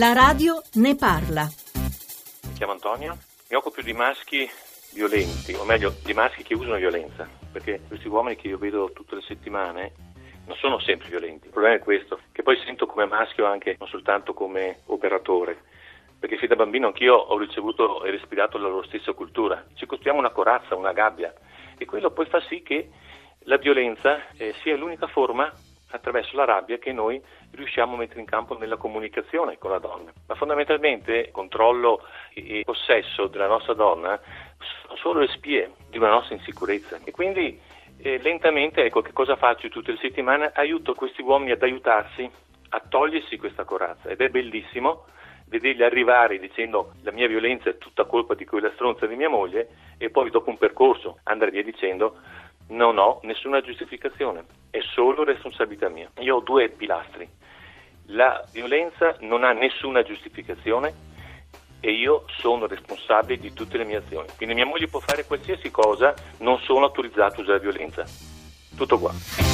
La radio ne parla. Mi chiamo Antonio, mi occupo di maschi violenti, o meglio di maschi che usano violenza, perché questi uomini che io vedo tutte le settimane non sono sempre violenti. Il problema è questo, che poi sento come maschio anche, non soltanto come operatore, perché fin da bambino anch'io ho ricevuto e respirato la loro stessa cultura. Ci costruiamo una corazza, una gabbia e quello poi fa sì che la violenza eh, sia l'unica forma attraverso la rabbia che noi riusciamo a mettere in campo nella comunicazione con la donna. Ma fondamentalmente il controllo e possesso della nostra donna sono solo le spie di una nostra insicurezza e quindi eh, lentamente, ecco che cosa faccio tutte le settimane? Aiuto questi uomini ad aiutarsi a togliersi questa corazza ed è bellissimo vederli arrivare dicendo la mia violenza è tutta colpa di quella stronza di mia moglie e poi dopo un percorso andare via dicendo non ho nessuna giustificazione, è solo responsabilità mia. Io ho due pilastri. La violenza non ha nessuna giustificazione e io sono responsabile di tutte le mie azioni. Quindi mia moglie può fare qualsiasi cosa, non sono autorizzato a usare violenza. Tutto qua.